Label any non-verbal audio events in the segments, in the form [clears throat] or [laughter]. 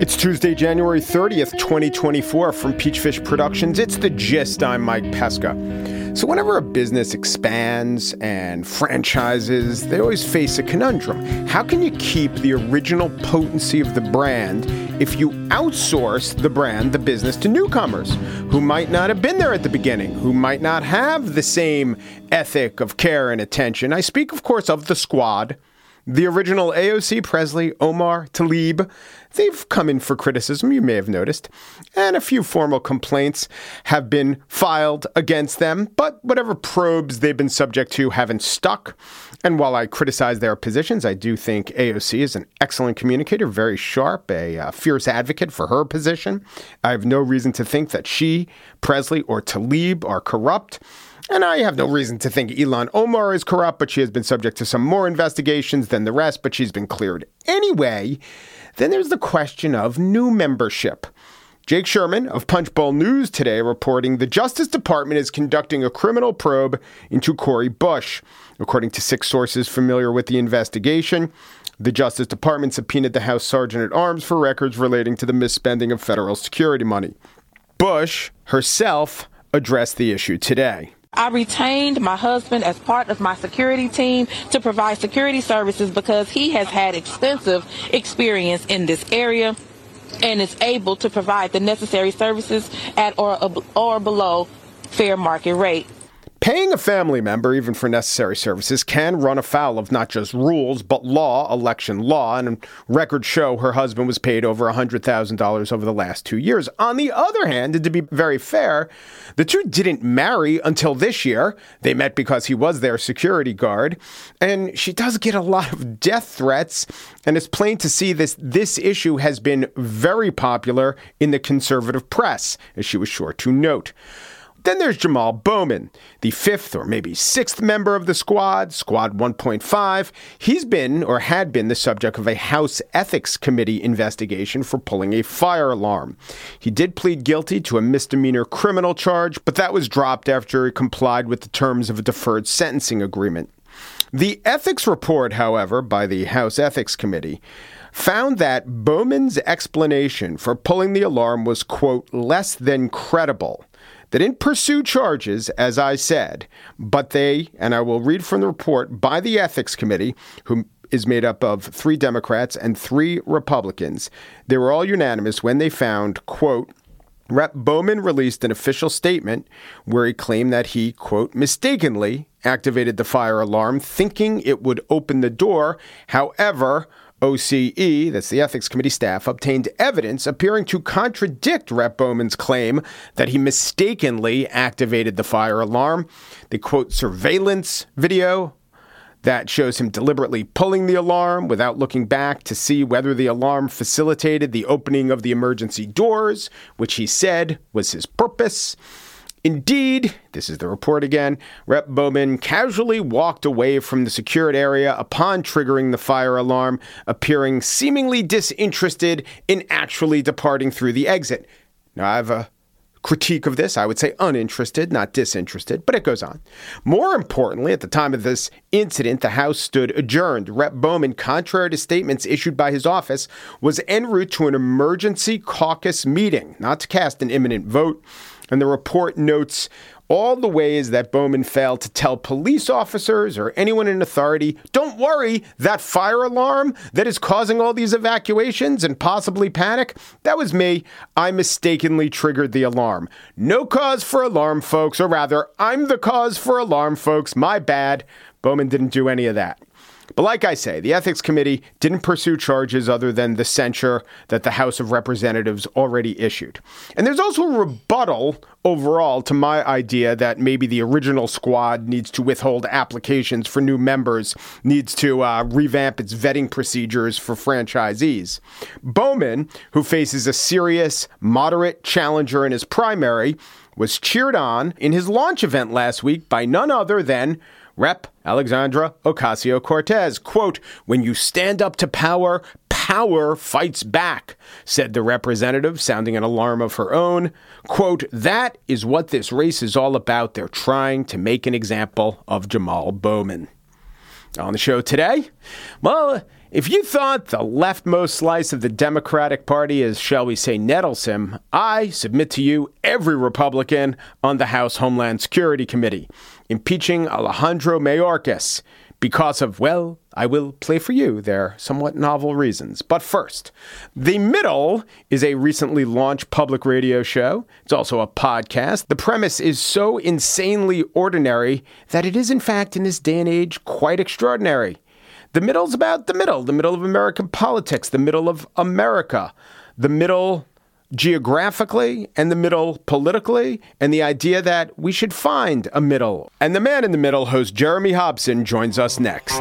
It's Tuesday, January 30th, 2024 from Peachfish Productions. It's the gist. I'm Mike Pesca. So, whenever a business expands and franchises, they always face a conundrum. How can you keep the original potency of the brand if you outsource the brand, the business, to newcomers who might not have been there at the beginning, who might not have the same ethic of care and attention? I speak, of course, of the squad. The original AOC Presley, Omar Tlaib, they've come in for criticism, you may have noticed, and a few formal complaints have been filed against them, but whatever probes they've been subject to haven't stuck. And while I criticize their positions, I do think AOC is an excellent communicator, very sharp, a uh, fierce advocate for her position. I have no reason to think that she, Presley, or Tlaib are corrupt. And I have no reason to think Ilhan Omar is corrupt, but she has been subject to some more investigations than the rest, but she's been cleared anyway. Then there's the question of new membership. Jake Sherman of Punchbowl News today reporting the Justice Department is conducting a criminal probe into Cori Bush. According to six sources familiar with the investigation, the Justice Department subpoenaed the House Sergeant at Arms for records relating to the misspending of federal security money. Bush herself addressed the issue today. I retained my husband as part of my security team to provide security services because he has had extensive experience in this area and is able to provide the necessary services at or, or below fair market rate. Paying a family member, even for necessary services, can run afoul of not just rules, but law, election law. And records show her husband was paid over $100,000 over the last two years. On the other hand, and to be very fair, the two didn't marry until this year. They met because he was their security guard. And she does get a lot of death threats. And it's plain to see this, this issue has been very popular in the conservative press, as she was sure to note. Then there's Jamal Bowman, the fifth or maybe sixth member of the squad, Squad 1.5. He's been or had been the subject of a House Ethics Committee investigation for pulling a fire alarm. He did plead guilty to a misdemeanor criminal charge, but that was dropped after he complied with the terms of a deferred sentencing agreement. The ethics report, however, by the House Ethics Committee, found that Bowman's explanation for pulling the alarm was, quote, less than credible they didn't pursue charges, as I said, but they, and I will read from the report by the Ethics Committee, who is made up of three Democrats and three Republicans. They were all unanimous when they found, quote, Rep. Bowman released an official statement where he claimed that he, quote, mistakenly activated the fire alarm thinking it would open the door. However, OCE, that's the Ethics Committee staff, obtained evidence appearing to contradict Rep. Bowman's claim that he mistakenly activated the fire alarm. The quote surveillance video that shows him deliberately pulling the alarm without looking back to see whether the alarm facilitated the opening of the emergency doors, which he said was his purpose. Indeed, this is the report again, Rep Bowman casually walked away from the secured area upon triggering the fire alarm, appearing seemingly disinterested in actually departing through the exit. Now, I have a critique of this. I would say uninterested, not disinterested, but it goes on. More importantly, at the time of this incident, the House stood adjourned. Rep Bowman, contrary to statements issued by his office, was en route to an emergency caucus meeting, not to cast an imminent vote. And the report notes all the ways that Bowman failed to tell police officers or anyone in authority don't worry, that fire alarm that is causing all these evacuations and possibly panic, that was me. I mistakenly triggered the alarm. No cause for alarm, folks, or rather, I'm the cause for alarm, folks. My bad. Bowman didn't do any of that. But like I say, the Ethics Committee didn't pursue charges other than the censure that the House of Representatives already issued. And there's also a rebuttal overall to my idea that maybe the original squad needs to withhold applications for new members, needs to uh, revamp its vetting procedures for franchisees. Bowman, who faces a serious, moderate challenger in his primary, was cheered on in his launch event last week by none other than Rep. Alexandria Ocasio Cortez. Quote, when you stand up to power, power fights back, said the representative, sounding an alarm of her own. Quote, that is what this race is all about. They're trying to make an example of Jamal Bowman. On the show today, well, if you thought the leftmost slice of the Democratic Party is, shall we say, nettlesome, I submit to you every Republican on the House Homeland Security Committee impeaching Alejandro Mayorkas because of, well, I will play for you their somewhat novel reasons. But first, The Middle is a recently launched public radio show. It's also a podcast. The premise is so insanely ordinary that it is, in fact, in this day and age, quite extraordinary. The middle's about the middle, the middle of American politics, the middle of America, the middle geographically and the middle politically, and the idea that we should find a middle. And the man in the middle, host Jeremy Hobson, joins us next.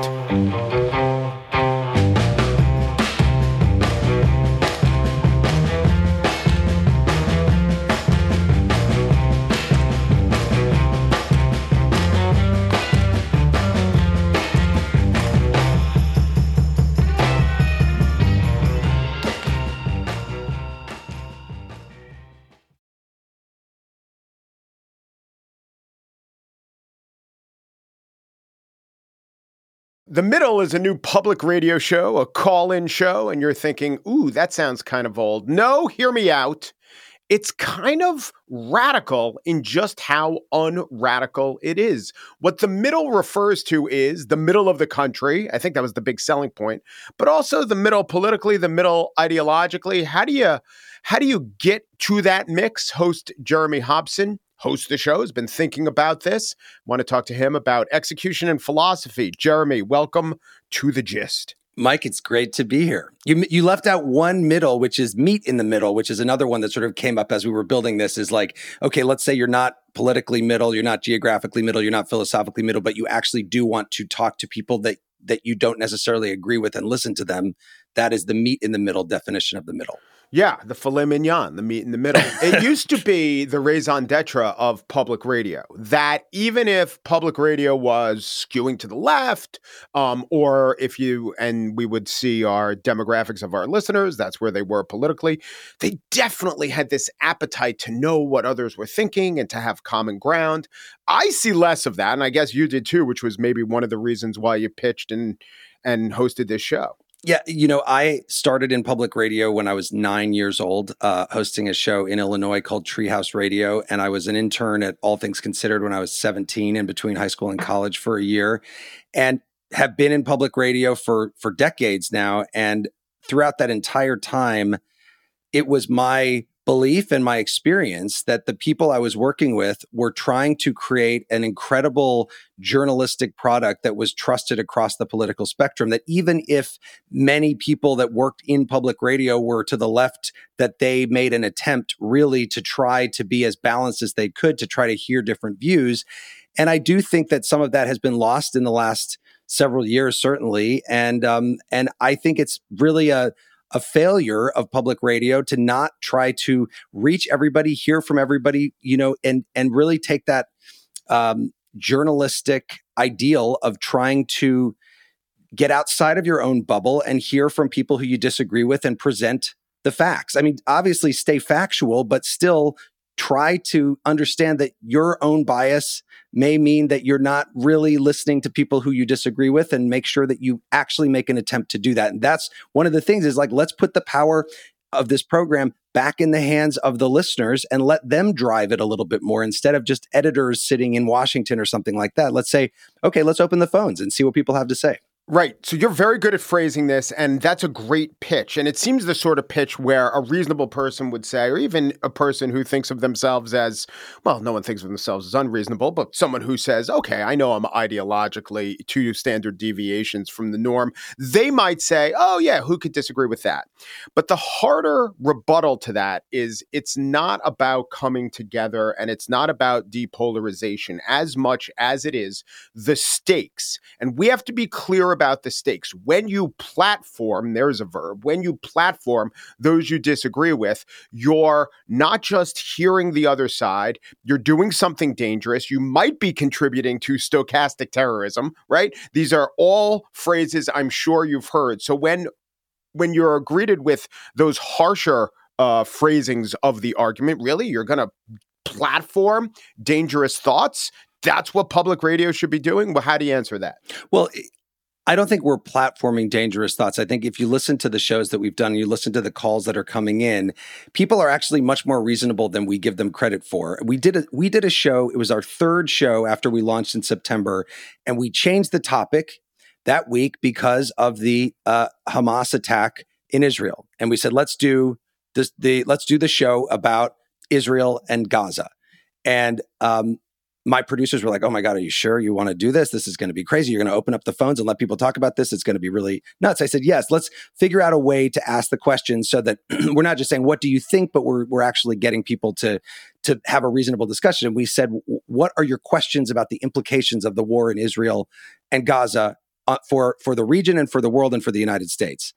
The Middle is a new public radio show, a call in show, and you're thinking, ooh, that sounds kind of old. No, hear me out. It's kind of radical in just how unradical it is. What the middle refers to is the middle of the country. I think that was the big selling point, but also the middle politically, the middle ideologically. How do you how do you get to that mix? Host Jeremy Hobson host the show, has been thinking about this. Want to talk to him about execution and philosophy. Jeremy, welcome to the gist. Mike, it's great to be here. You you left out one middle, which is meat in the middle, which is another one that sort of came up as we were building this. Is like, okay, let's say you're not politically middle, you're not geographically middle, you're not philosophically middle, but you actually do want to talk to people that that you don't necessarily agree with and listen to them. That is the meat in the middle definition of the middle. Yeah, the filet mignon, the meat in the middle. it [laughs] used to be the raison d'etre of public radio. That even if public radio was skewing to the left, um, or if you and we would see our demographics of our listeners, that's where they were politically. They definitely had this appetite to know what others were thinking and to have common ground. I see less of that, and I guess you did too, which was maybe one of the reasons why you pitched and and hosted this show. Yeah, you know, I started in public radio when I was nine years old, uh, hosting a show in Illinois called Treehouse Radio. And I was an intern at All Things Considered when I was 17 in between high school and college for a year and have been in public radio for, for decades now. And throughout that entire time, it was my belief and my experience that the people I was working with were trying to create an incredible journalistic product that was trusted across the political spectrum. That even if many people that worked in public radio were to the left, that they made an attempt really to try to be as balanced as they could to try to hear different views. And I do think that some of that has been lost in the last several years, certainly. And um, and I think it's really a a failure of public radio to not try to reach everybody, hear from everybody, you know, and and really take that um, journalistic ideal of trying to get outside of your own bubble and hear from people who you disagree with and present the facts. I mean, obviously stay factual, but still try to understand that your own bias may mean that you're not really listening to people who you disagree with and make sure that you actually make an attempt to do that. And that's one of the things is like, let's put the power of this program back in the hands of the listeners and let them drive it a little bit more instead of just editors sitting in Washington or something like that. Let's say, okay, let's open the phones and see what people have to say. Right. So you're very good at phrasing this, and that's a great pitch. And it seems the sort of pitch where a reasonable person would say, or even a person who thinks of themselves as, well, no one thinks of themselves as unreasonable, but someone who says, okay, I know I'm ideologically two standard deviations from the norm, they might say, oh, yeah, who could disagree with that? But the harder rebuttal to that is it's not about coming together and it's not about depolarization as much as it is the stakes. And we have to be clear about the stakes. When you platform, there's a verb, when you platform those you disagree with, you're not just hearing the other side, you're doing something dangerous. You might be contributing to stochastic terrorism, right? These are all phrases I'm sure you've heard. So when when you're greeted with those harsher uh, phrasings of the argument, really, you're going to platform dangerous thoughts. That's what public radio should be doing. Well, how do you answer that? Well, I don't think we're platforming dangerous thoughts. I think if you listen to the shows that we've done, you listen to the calls that are coming in, people are actually much more reasonable than we give them credit for. We did a we did a show, it was our third show after we launched in September, and we changed the topic that week because of the uh, Hamas attack in Israel. And we said, let's do this the let's do the show about Israel and Gaza. And um, my producers were like, "Oh my god, are you sure you want to do this? This is going to be crazy. You're going to open up the phones and let people talk about this. It's going to be really nuts." I said, "Yes, let's figure out a way to ask the questions so that [clears throat] we're not just saying what do you think, but we're we're actually getting people to to have a reasonable discussion." And we said, "What are your questions about the implications of the war in Israel and Gaza uh, for for the region and for the world and for the United States?"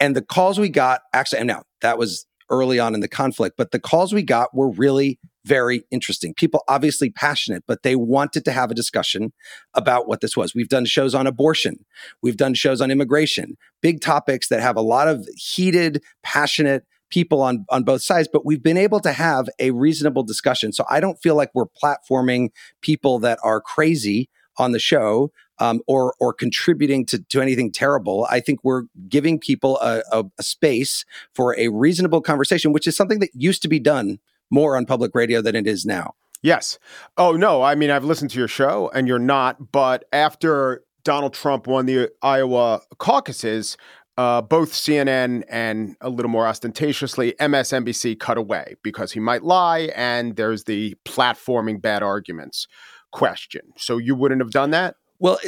And the calls we got actually, and now that was early on in the conflict, but the calls we got were really very interesting. People obviously passionate, but they wanted to have a discussion about what this was. We've done shows on abortion, we've done shows on immigration, big topics that have a lot of heated, passionate people on on both sides but we've been able to have a reasonable discussion so i don't feel like we're platforming people that are crazy on the show um, or or contributing to, to anything terrible. I think we're giving people a, a, a space for a reasonable conversation, which is something that used to be done more on public radio than it is now. Yes. Oh no, I mean I've listened to your show and you're not, but after Donald Trump won the Iowa caucuses, uh, both CNN and a little more ostentatiously MSNBC cut away because he might lie, and there's the platforming bad arguments question. So you wouldn't have done that? Well,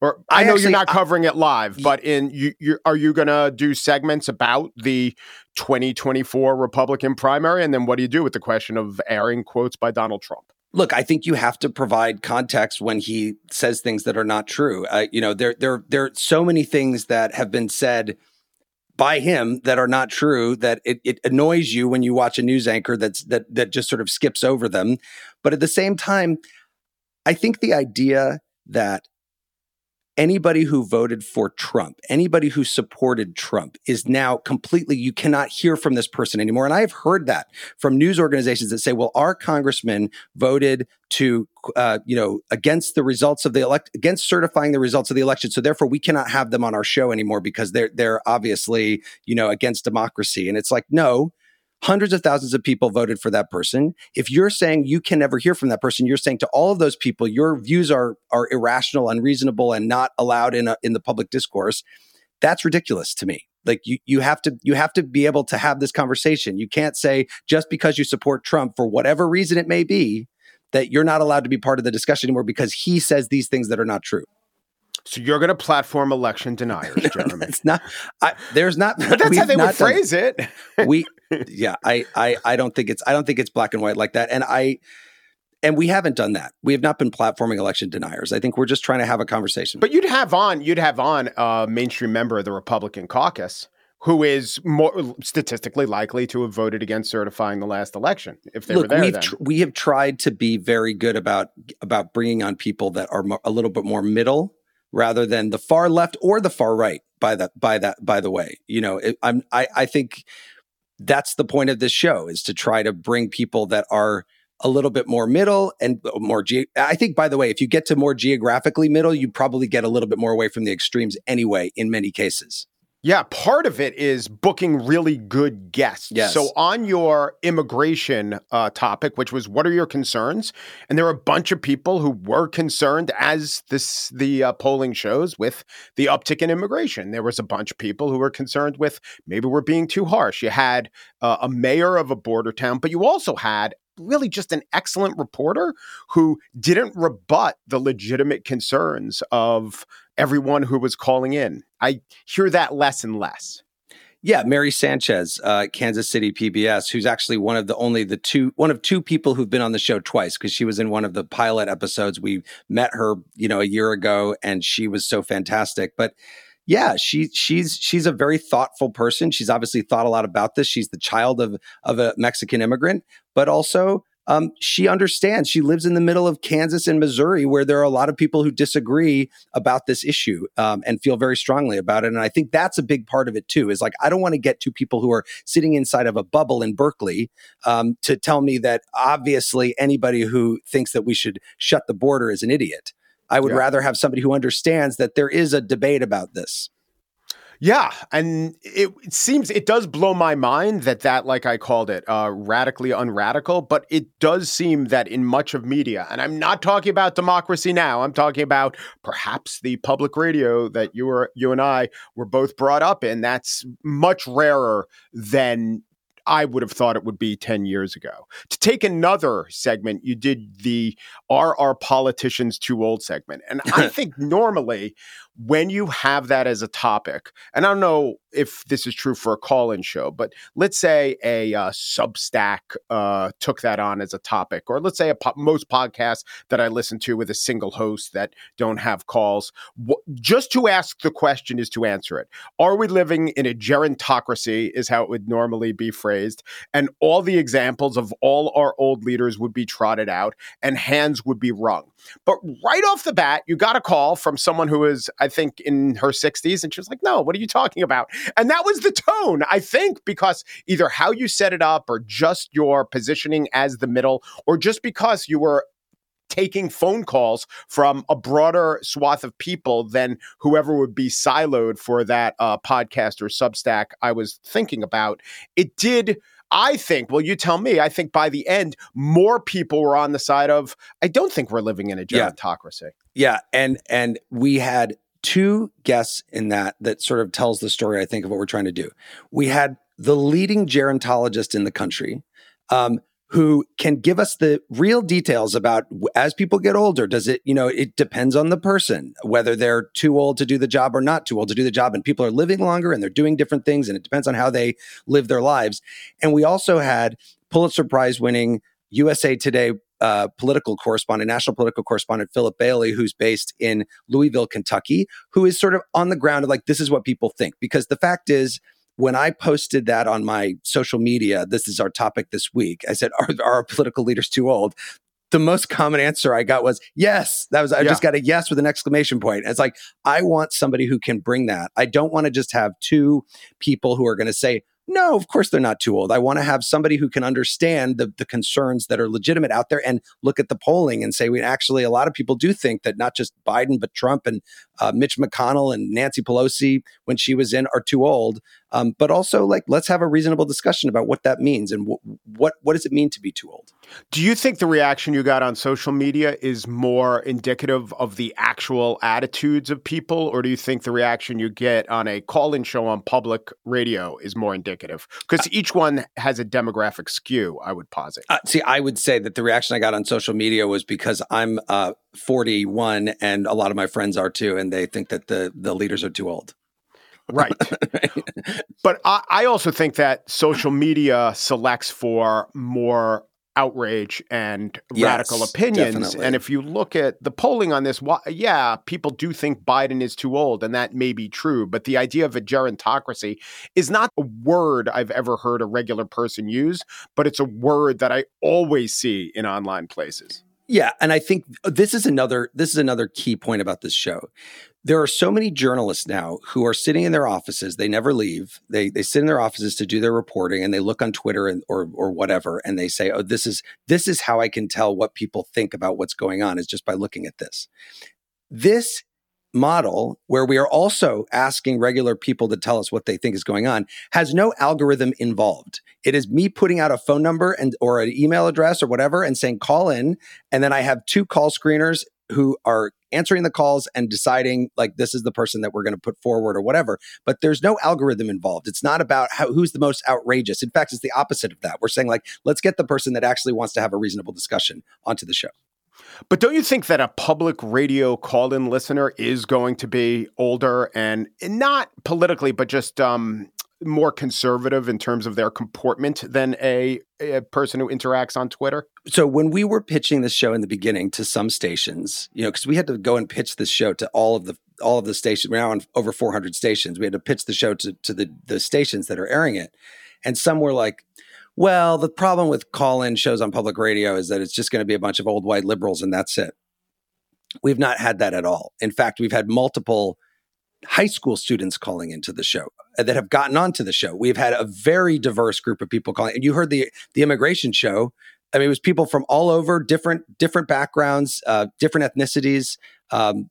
or I, I know actually, you're not covering I, it live, but in you, you are you going to do segments about the 2024 Republican primary, and then what do you do with the question of airing quotes by Donald Trump? Look, I think you have to provide context when he says things that are not true. Uh, you know, there there there are so many things that have been said by him that are not true that it, it annoys you when you watch a news anchor that's that that just sort of skips over them. But at the same time, I think the idea that anybody who voted for Trump, anybody who supported Trump is now completely, you cannot hear from this person anymore. And I have heard that from news organizations that say, well, our congressman voted to, uh, you know, against the results of the elect, against certifying the results of the election. So therefore we cannot have them on our show anymore because they're, they're obviously, you know, against democracy. And it's like, no, Hundreds of thousands of people voted for that person. If you're saying you can never hear from that person, you're saying to all of those people, your views are are irrational, unreasonable, and not allowed in a, in the public discourse. That's ridiculous to me. Like you, you have to you have to be able to have this conversation. You can't say just because you support Trump for whatever reason it may be that you're not allowed to be part of the discussion anymore because he says these things that are not true. So you're going to platform election deniers, [laughs] Jeremy? it's not. I, there's not. But that's how they would phrase done, it. we, yeah, I, I, I don't think it's. I don't think it's black and white like that. And I, and we haven't done that. We have not been platforming election deniers. I think we're just trying to have a conversation. But you'd have on, you'd have on a mainstream member of the Republican caucus who is more statistically likely to have voted against certifying the last election if they Look, were there. We've tr- we have tried to be very good about about bringing on people that are mo- a little bit more middle rather than the far left or the far right by that by that by the way you know it, i'm I, I think that's the point of this show is to try to bring people that are a little bit more middle and uh, more ge- i think by the way if you get to more geographically middle you probably get a little bit more away from the extremes anyway in many cases yeah, part of it is booking really good guests. Yes. So on your immigration uh, topic, which was what are your concerns, and there are a bunch of people who were concerned, as this the uh, polling shows, with the uptick in immigration. There was a bunch of people who were concerned with maybe we're being too harsh. You had uh, a mayor of a border town, but you also had really just an excellent reporter who didn't rebut the legitimate concerns of everyone who was calling in. I hear that less and less. Yeah, Mary Sanchez, uh, Kansas City PBS, who's actually one of the only the two one of two people who've been on the show twice because she was in one of the pilot episodes. We met her, you know, a year ago, and she was so fantastic. But yeah, she she's she's a very thoughtful person. She's obviously thought a lot about this. She's the child of of a Mexican immigrant, but also um, she understands. She lives in the middle of Kansas and Missouri, where there are a lot of people who disagree about this issue um, and feel very strongly about it. And I think that's a big part of it too. Is like I don't want to get to people who are sitting inside of a bubble in Berkeley um, to tell me that obviously anybody who thinks that we should shut the border is an idiot. I would Yeah. rather have somebody who understands that there is a debate about this. Yeah, and it, it seems it does blow my mind that that, like I called it, uh, radically unradical. But it does seem that in much of media, and I'm not talking about democracy now. I'm talking about perhaps the public radio that you were, you and I were both brought up in. That's much rarer than I would have thought it would be 10 years ago. To take another segment, you did the Are Our Politicians Too Old segment. And I [laughs] think normally when you have that as a topic, and I don't know if this is true for a call in show, but let's say a uh, Substack uh, took that on as a topic, or let's say a po- most podcasts that I listen to with a single host that don't have calls. Just to ask the question is to answer it. Are we living in a gerontocracy? Is how it would normally be phrased. And all the examples of all our old leaders would be trotted out and hands would be wrung. But right off the bat, you got a call from someone who is, I think, in her 60s. And she was like, No, what are you talking about? And that was the tone, I think, because either how you set it up or just your positioning as the middle, or just because you were taking phone calls from a broader swath of people than whoever would be siloed for that uh, podcast or Substack I was thinking about. It did. I think, well, you tell me, I think by the end, more people were on the side of, I don't think we're living in a Yeah. gerontocracy. Yeah, and and we had two guests in that that sort of tells the story. I think of what we're trying to do. We had the leading gerontologist in the country, um, who can give us the real details about as people get older. Does it, you know, it depends on the person whether they're too old to do the job or not too old to do the job, and people are living longer and they're doing different things, and it depends on how they live their lives. And we also had Pulitzer Prize winning USA Today uh, political correspondent, national political correspondent Phillip Bailey, who's based in Louisville, Kentucky, who is sort of on the ground of like, this is what people think. Because the fact is, when I posted that on my social media, this is our topic this week. I said, "Are, are our political leaders too old?" The most common answer I got was yes. That was I Yeah. just got a yes with an exclamation point. It's like I want somebody who can bring that. I don't want to just have two people who are going to say, no, of course they're not too old. I want to have somebody who can understand the, the concerns that are legitimate out there and look at the polling and say, we actually, a lot of people do think that not just Biden, but Trump and uh, Mitch McConnell and Nancy Pelosi, when she was in, are too old. Um, but also, like, let's have a reasonable discussion about what that means and wh- what what does it mean to be too old. Do you think the reaction you got on social media is more indicative of the actual attitudes of people, or do you think the reaction you get on a call in show on public radio is more indicative? Because each one has a demographic skew, I would posit. Uh, see, I would say that the reaction I got on social media was because I'm uh, 41 and a lot of my friends are too, and they think that the the leaders are too old. Right. [laughs] but I, I also think that social media selects for more outrage and Yes, radical opinions. definitely. And if you look at the polling on this, why, yeah, people do think Biden is too old, and that may be true. But the idea of a gerontocracy is not a word I've ever heard a regular person use, but it's a word that I always see in online places. Yeah, and I think this is another this is another key point about this show. There are so many journalists now who are sitting in their offices. They never leave. They they sit in their offices to do their reporting, and they look on Twitter and or or whatever, and they say, "Oh, this is this is how I can tell what people think about what's going on is just by looking at this." This model, where we are also asking regular people to tell us what they think is going on, has no algorithm involved. It is me putting out a phone number and or an email address or whatever and saying call in and then I have two call screeners who are answering the calls and deciding like this is the person that we're going to put forward or whatever but there's no algorithm involved. It's not about how, who's the most outrageous. In fact it's the opposite of that. We're saying like let's get the person that actually wants to have a reasonable discussion onto the show. But don't you think that a public radio call in listener is going to be older and not politically, but just um, more conservative in terms of their comportment than a, a person who interacts on Twitter? so when we were pitching this show in the beginning to some stations, you know, because we had to go and pitch this show to all of the all of the stations. We're now on over 400 stations. We had to pitch the show to to the the stations that are airing it, and some were like, "Well, the problem with call-in shows on public radio is that it's just going to be a bunch of old white liberals, and that's it." We've not had that at all. In fact, we've had multiple high school students calling into the show uh, that have gotten onto the show. We've had a very diverse group of people calling. And you heard the the immigration show. I mean, it was people from all over, different different backgrounds, uh, different ethnicities. Um,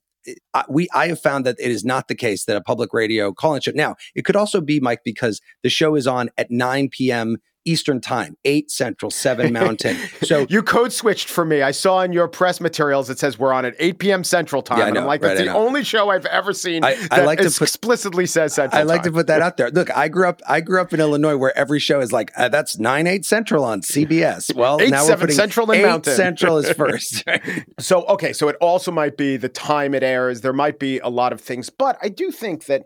I, we I have found that it is not the case that a public radio call-in show. Now, it could also be Mike because the show is on at 9 p.m. Eastern Time, 8 Central, 7 [laughs] Mountain. So you code switched for me. I saw in your press materials it says we're on at 8 p.m. Central Time. Yeah, I and know, I'm like, right, that's I the know. only show I've ever seen I- I like to put- explicitly says Central I like to put that [laughs] out there. Look, I grew up I grew up in Illinois where every show is like uh, that's 9 8 Central on CBS. [laughs] Well, Eight, now we're putting Central and 8 Mountain. Central is first. So, okay, so it also might be the time it airs. There might be a lot of things, but I do think that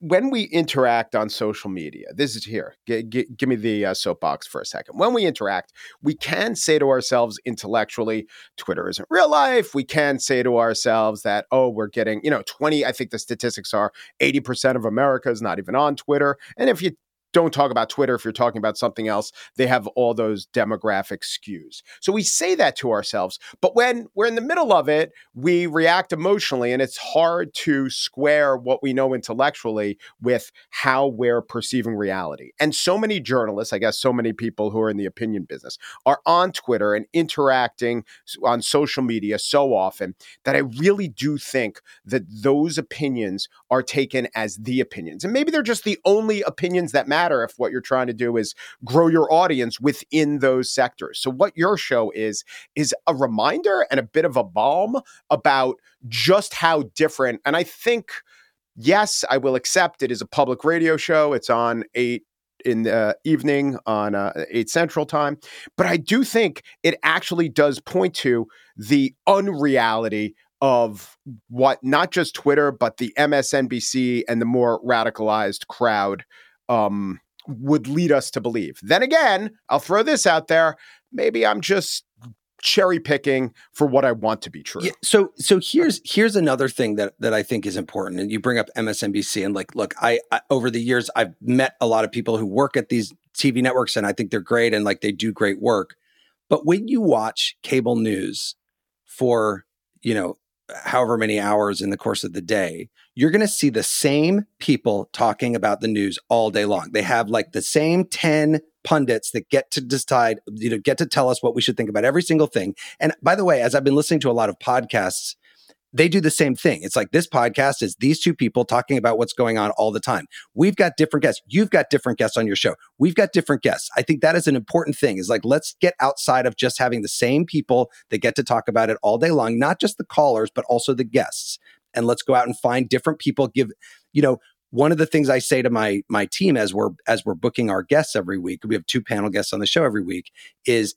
when we interact on social media, this is here. G- g- give me the uh, soapbox for a second. When we interact, we can say to ourselves intellectually, Twitter isn't real life. We can say to ourselves that, oh, we're getting, you know, 20, I think the statistics are 80% of America is not even on Twitter. And if you don't talk about Twitter, if you're talking about something else, they have all those demographic skews. So we say that to ourselves. But when we're in the middle of it, we react emotionally, and it's hard to square what we know intellectually with how we're perceiving reality. And so many journalists, I guess, so many people who are in the opinion business, are on Twitter and interacting on social media so often that I really do think that those opinions are taken as the opinions. And maybe they're just the only opinions that matter if what you're trying to do is grow your audience within those sectors. So what your show is is a reminder and a bit of a balm about just how different and I think yes, I will accept it is a public radio show. It's on 8 in the evening on uh, 8 central time, but I do think it actually does point to the unreality of what not just Twitter, but the MSNBC and the more radicalized crowd um, would lead us to believe. Then again, I'll throw this out there. Maybe I'm just cherry picking for what I want to be true. Yeah, so so here's here's another thing that that I think is important, and you bring up MSNBC, and like, look, I, I over the years I've met a lot of people who work at these TV networks, and I think they're great, and like they do great work. But when you watch cable news for you know however many hours in the course of the day, you're going to see the same people talking about the news all day long. They have like the same 10 pundits that get to decide, you know, get to tell us what we should think about every single thing. And by the way, as I've been listening to a lot of podcasts, they do the same thing. It's like this podcast is these two people talking about what's going on all the time. We've got different guests. You've got different guests on your show. We've got different guests. I think that is an important thing is like, let's get outside of just having the same people that get to talk about it all day long, not just the callers, but also the guests. And let's go out and find different people. Give, you know, one of the things I say to my my team as we're as we're booking our guests every week, we have two panel guests on the show every week, is,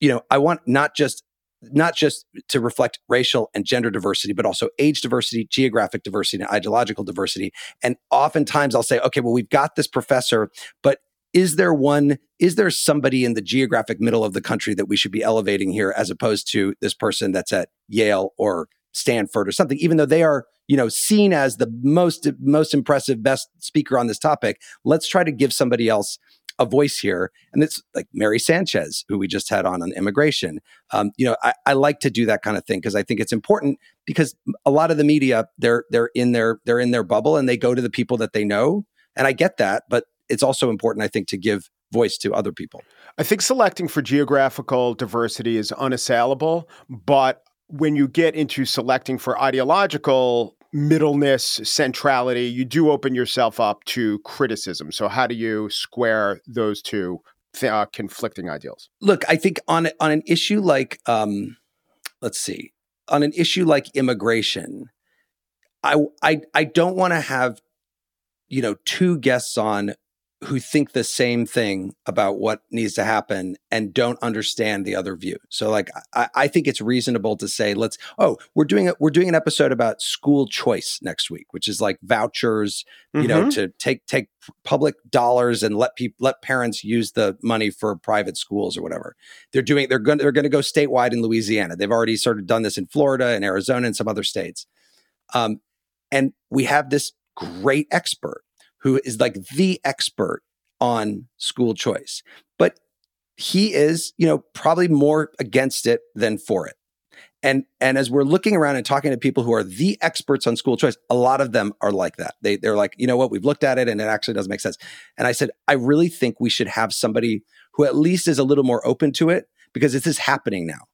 you know, I want not just not just to reflect racial and gender diversity, but also age diversity, geographic diversity, and ideological diversity. And oftentimes I'll say, okay, well, we've got this professor, but is there one, is there somebody in the geographic middle of the country that we should be elevating here as opposed to this person that's at Yale or Stanford or something, even though they are, you know, seen as the most, most impressive, best speaker on this topic? Let's try to give somebody else a voice here. And it's like Mary Sanchez, who we just had on on immigration. Um, you know, I, I like to do that kind of thing because I think it's important because a lot of the media, they're they're in their they're in their bubble and they go to the people that they know. And I get that, but it's also important, I think, to give voice to other people. I think selecting for geographical diversity is unassailable, but when you get into selecting for ideological middleness, centrality, you do open yourself up to criticism. So, how do you square those two uh, conflicting ideals? Look, I think on on an issue like, um, let's see, on an issue like immigration, I I I don't want to have, you know, two guests on who think the same thing about what needs to happen and don't understand the other view. So like I, I think it's reasonable to say let's oh we're doing it we're doing an episode about school choice next week, which is like vouchers, you know, Mhm. to take take public dollars and let people let parents use the money for private schools or whatever. They're doing they're going they're going to go statewide in Louisiana. They've already sort of done this in Florida and Arizona and some other states. Um, and we have this great expert who is like the expert on school choice. But he is, you know, probably more against it than for it. And and as we're looking around and talking to people who are the experts on school choice, a lot of them are like that. They they're like, you know what, we've looked at it and it actually doesn't make sense. And I said, I really think we should have somebody who at least is a little more open to it because this is happening now.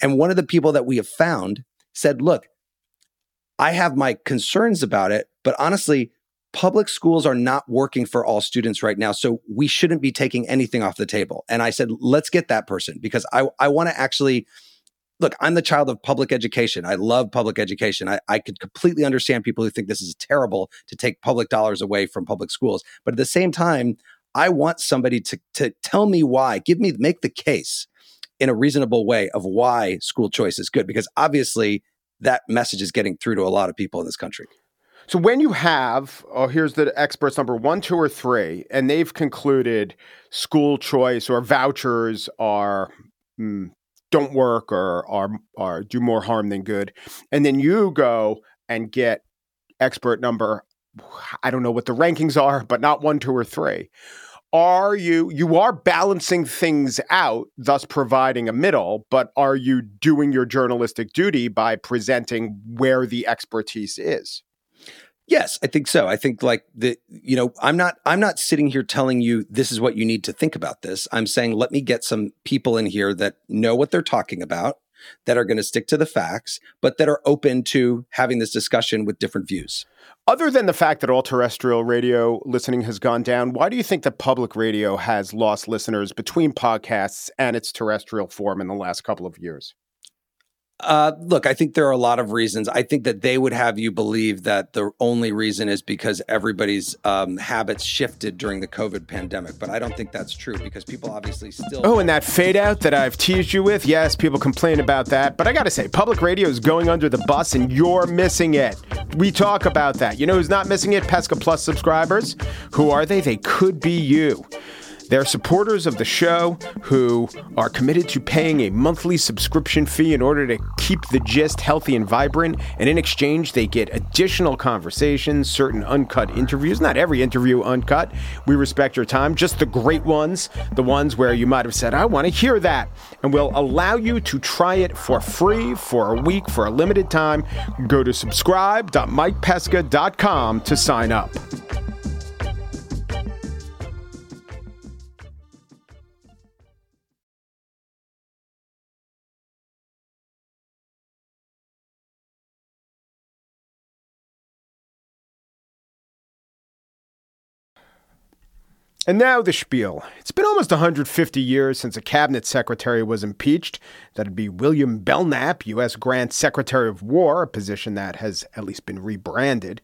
And one of the people that we have found said, look, I have my concerns about it, but honestly, public schools are not working for all students right now. So we shouldn't be taking anything off the table. And I said, let's get that person because I, I want to actually look, I'm the child of public education. I love public education. I, I could completely understand people who think this is terrible to take public dollars away from public schools. But at the same time, I want somebody to, to tell me why, give me, make the case in a reasonable way of why school choice is good, because obviously that message is getting through to a lot of people in this country. So when you have, oh, here's the experts number one, two, or three, and they've concluded school choice or vouchers are mm, don't work or are are do more harm than good, and then you go and get expert number, I don't know what the rankings are, but not one, two, or three. Are you you are balancing things out thus providing a middle but are you doing your journalistic duty by presenting where the expertise is Yes, I think so. I think like the you know, I'm not I'm not sitting here telling you this is what you need to think about this. I'm saying let me get some people in here that know what they're talking about, that are going to stick to the facts, but that are open to having this discussion with different views. Other than the fact that all terrestrial radio listening has gone down, why do you think that public radio has lost listeners between podcasts and its terrestrial form in the last couple of years? Uh, look, I think there are a lot of reasons. I think that they would have you believe that the only reason is because everybody's um, habits shifted during the COVID pandemic. But I don't think that's true because people obviously still. Oh, and that fade out that I've teased you with? Yes, people complain about that. But I got to say, public radio is going under the bus and you're missing it. We talk about that. You know who's not missing it? Pesca Plus subscribers. Who are they? They could be you. They're supporters of the show who are committed to paying a monthly subscription fee in order to keep the gist healthy and vibrant. And in exchange, they get additional conversations, certain uncut interviews. Not every interview uncut. We respect your time, just the great ones, the ones where you might have said, I want to hear that. And we'll allow you to try it for free for a week for a limited time. Go to subscribe.mikepesca.com to sign up. And now the spiel. It's been almost 150 years since a cabinet secretary was impeached. That'd be William Belknap, U.S. Grant Secretary of War, a position that has at least been rebranded.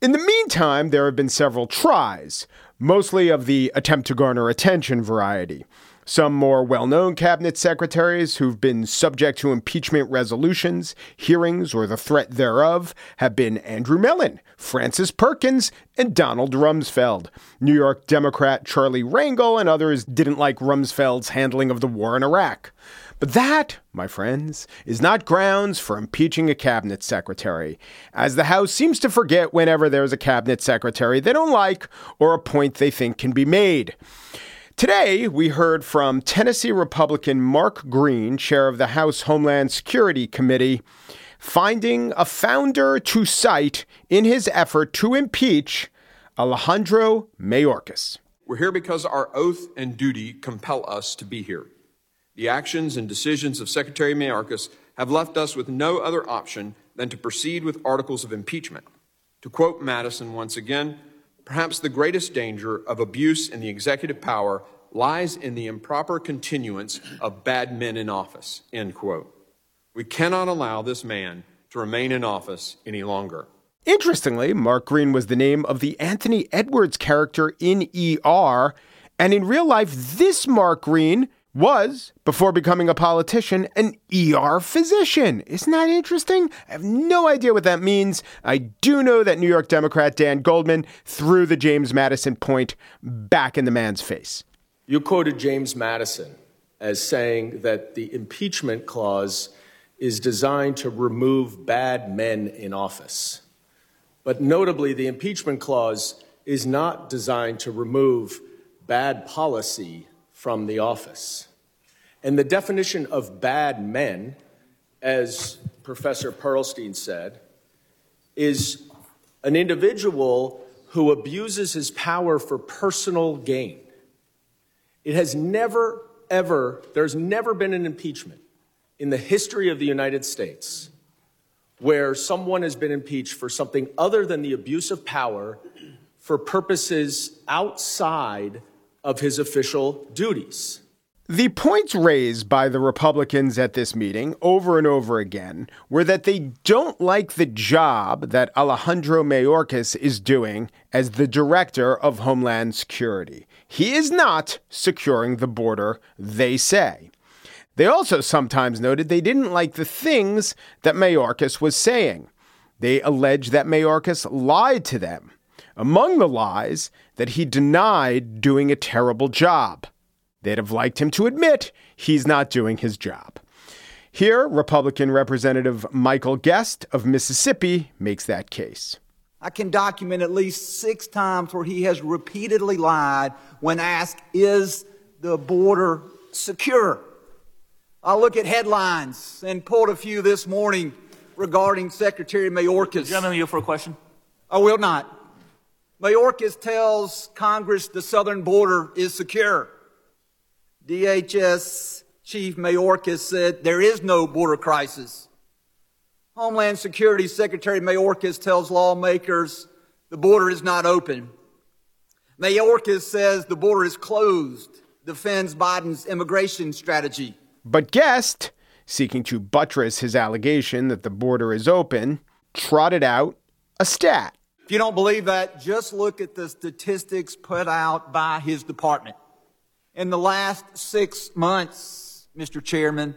In the meantime, there have been several tries, mostly of the attempt to garner attention variety. Some more well known cabinet secretaries who've been subject to impeachment resolutions, hearings, or the threat thereof have been Andrew Mellon, Frances Perkins, and Donald Rumsfeld. New York Democrat Charlie Rangel and others didn't like Rumsfeld's handling of the war in Iraq. But that, my friends, is not grounds for impeaching a cabinet secretary, as the House seems to forget whenever there's a cabinet secretary they don't like or a point they think can be made. Today, we heard from Tennessee Republican Mark Green, chair of the House Homeland Security Committee, finding a founder to cite in his effort to impeach Alejandro Mayorkas. We're here because our oath and duty compel us to be here. The actions and decisions of Secretary Mayorkas have left us with no other option than to proceed with articles of impeachment. To quote Madison once again, Perhaps the greatest danger of abuse in the executive power lies in the improper continuance of bad men in office. End quote. We cannot allow this man to remain in office any longer. Interestingly, Mark Green was the name of the Anthony Edwards character in ER, and in real life, this Mark Green was, before becoming a politician, an ER physician. Isn't that interesting? I have no idea what that means. I do know that New York Democrat Dan Goldman threw the James Madison point back in the man's face. You quoted James Madison as saying that the impeachment clause is designed to remove bad men in office. But notably, the impeachment clause is not designed to remove bad policy from the office. And the definition of bad men, as Professor Pearlstein said, is an individual who abuses his power for personal gain. It has never, ever, there's never been an impeachment in the history of the United States where someone has been impeached for something other than the abuse of power for purposes outside of his official duties. The points raised by the Republicans at this meeting over and over again were that they don't like the job that Alejandro Mayorkas is doing as the director of Homeland Security. He is not securing the border, they say. They also sometimes noted they didn't like the things that Mayorkas was saying. They allege that Mayorkas lied to them. Among the lies, that he denied doing a terrible job. They'd have liked him to admit he's not doing his job. Here, Republican Representative Michael Guest of Mississippi makes that case. I can document at least six times where he has repeatedly lied when asked, Is the border secure? I'll look at headlines and pulled a few this morning regarding Secretary Mayorkas. Gentleman, you for a question? I will not. Mayorkas tells Congress the southern border is secure. DHS Chief Mayorkas said there is no border crisis. Homeland Security Secretary Mayorkas tells lawmakers the border is not open. Mayorkas says the border is closed, defends Biden's immigration strategy. But Guest, seeking to buttress his allegation that the border is open, trotted out a stat. You don't believe that, just look at the statistics put out by his department. In the last six months, Mr. Chairman,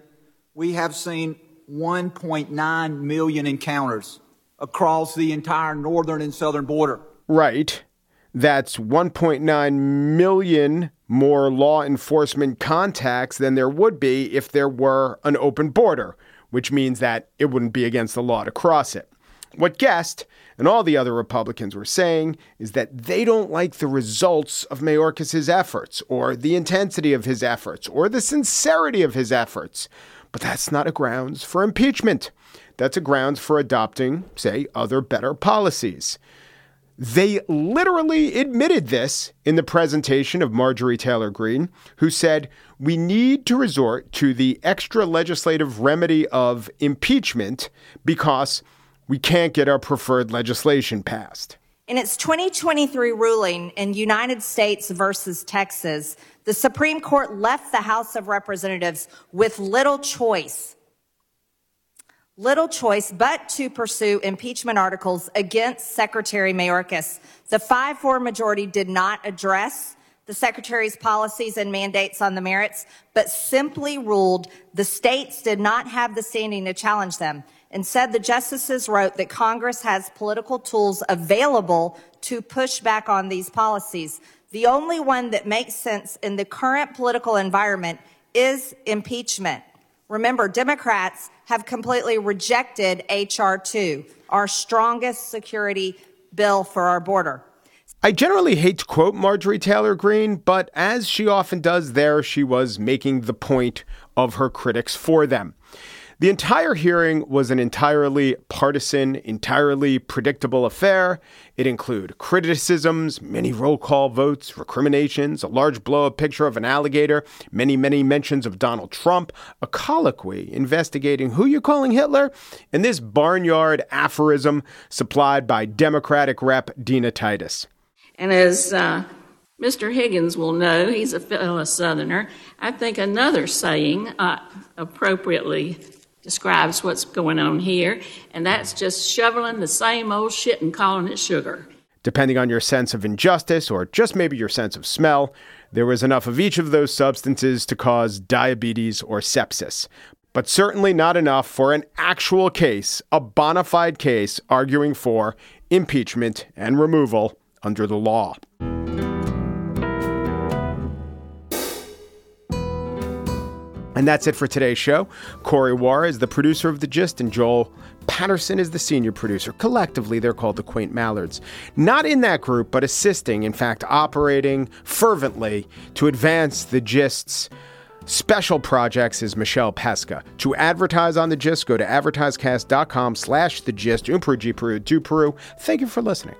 we have seen 1.9 million encounters across the entire northern and southern border. Right. That's 1.9 million more law enforcement contacts than there would be if there were an open border, which means that it wouldn't be against the law to cross it. What Guest and all the other Republicans were saying is that they don't like the results of Mayorkas's efforts or the intensity of his efforts or the sincerity of his efforts. But that's not a grounds for impeachment. That's a grounds for adopting, say, other better policies. They literally admitted this in the presentation of Marjorie Taylor Greene, who said, We need to resort to the extra legislative remedy of impeachment because we can't get our preferred legislation passed. In its 2023 ruling in United States versus Texas, the Supreme Court left the House of Representatives with little choice, little choice but to pursue impeachment articles against Secretary Mayorkas. The 5 4 majority did not address the Secretary's policies and mandates on the merits, but simply ruled the states did not have the standing to challenge them. Instead, the justices wrote that Congress has political tools available to push back on these policies. The only one that makes sense in the current political environment is impeachment. Remember, Democrats have completely rejected H.R. 2, our strongest security bill for our border. I generally hate to quote Marjorie Taylor Greene, but as she often does there, she was making the point of her critics for them. The entire hearing was an entirely partisan, entirely predictable affair. It included criticisms, many roll call votes, recriminations, a large blow up picture of an alligator, many, many mentions of Donald Trump, a colloquy investigating who you're calling Hitler, and this barnyard aphorism supplied by Democratic Rep Dina Titus. And as uh, Mr. Higgins will know, he's a fellow Southerner. I think another saying uh, appropriately describes what's going on here, and that's just shoveling the same old shit and calling it sugar. Depending on your sense of injustice or just maybe your sense of smell, there was enough of each of those substances to cause diabetes or sepsis. But certainly not enough for an actual case, a bona fide case arguing for impeachment and removal under the law. And that's it for today's show. Corey Wara is the producer of The Gist, and Joel Patterson is the senior producer. Collectively, they're called the Quaint Mallards. Not in that group, but assisting, in fact, operating fervently to advance The Gist's special projects is Michelle Pesca. To advertise on The Gist, go to advertisecast.com slash The Gist. Un Peru, G Peru, Peru. Thank you for listening.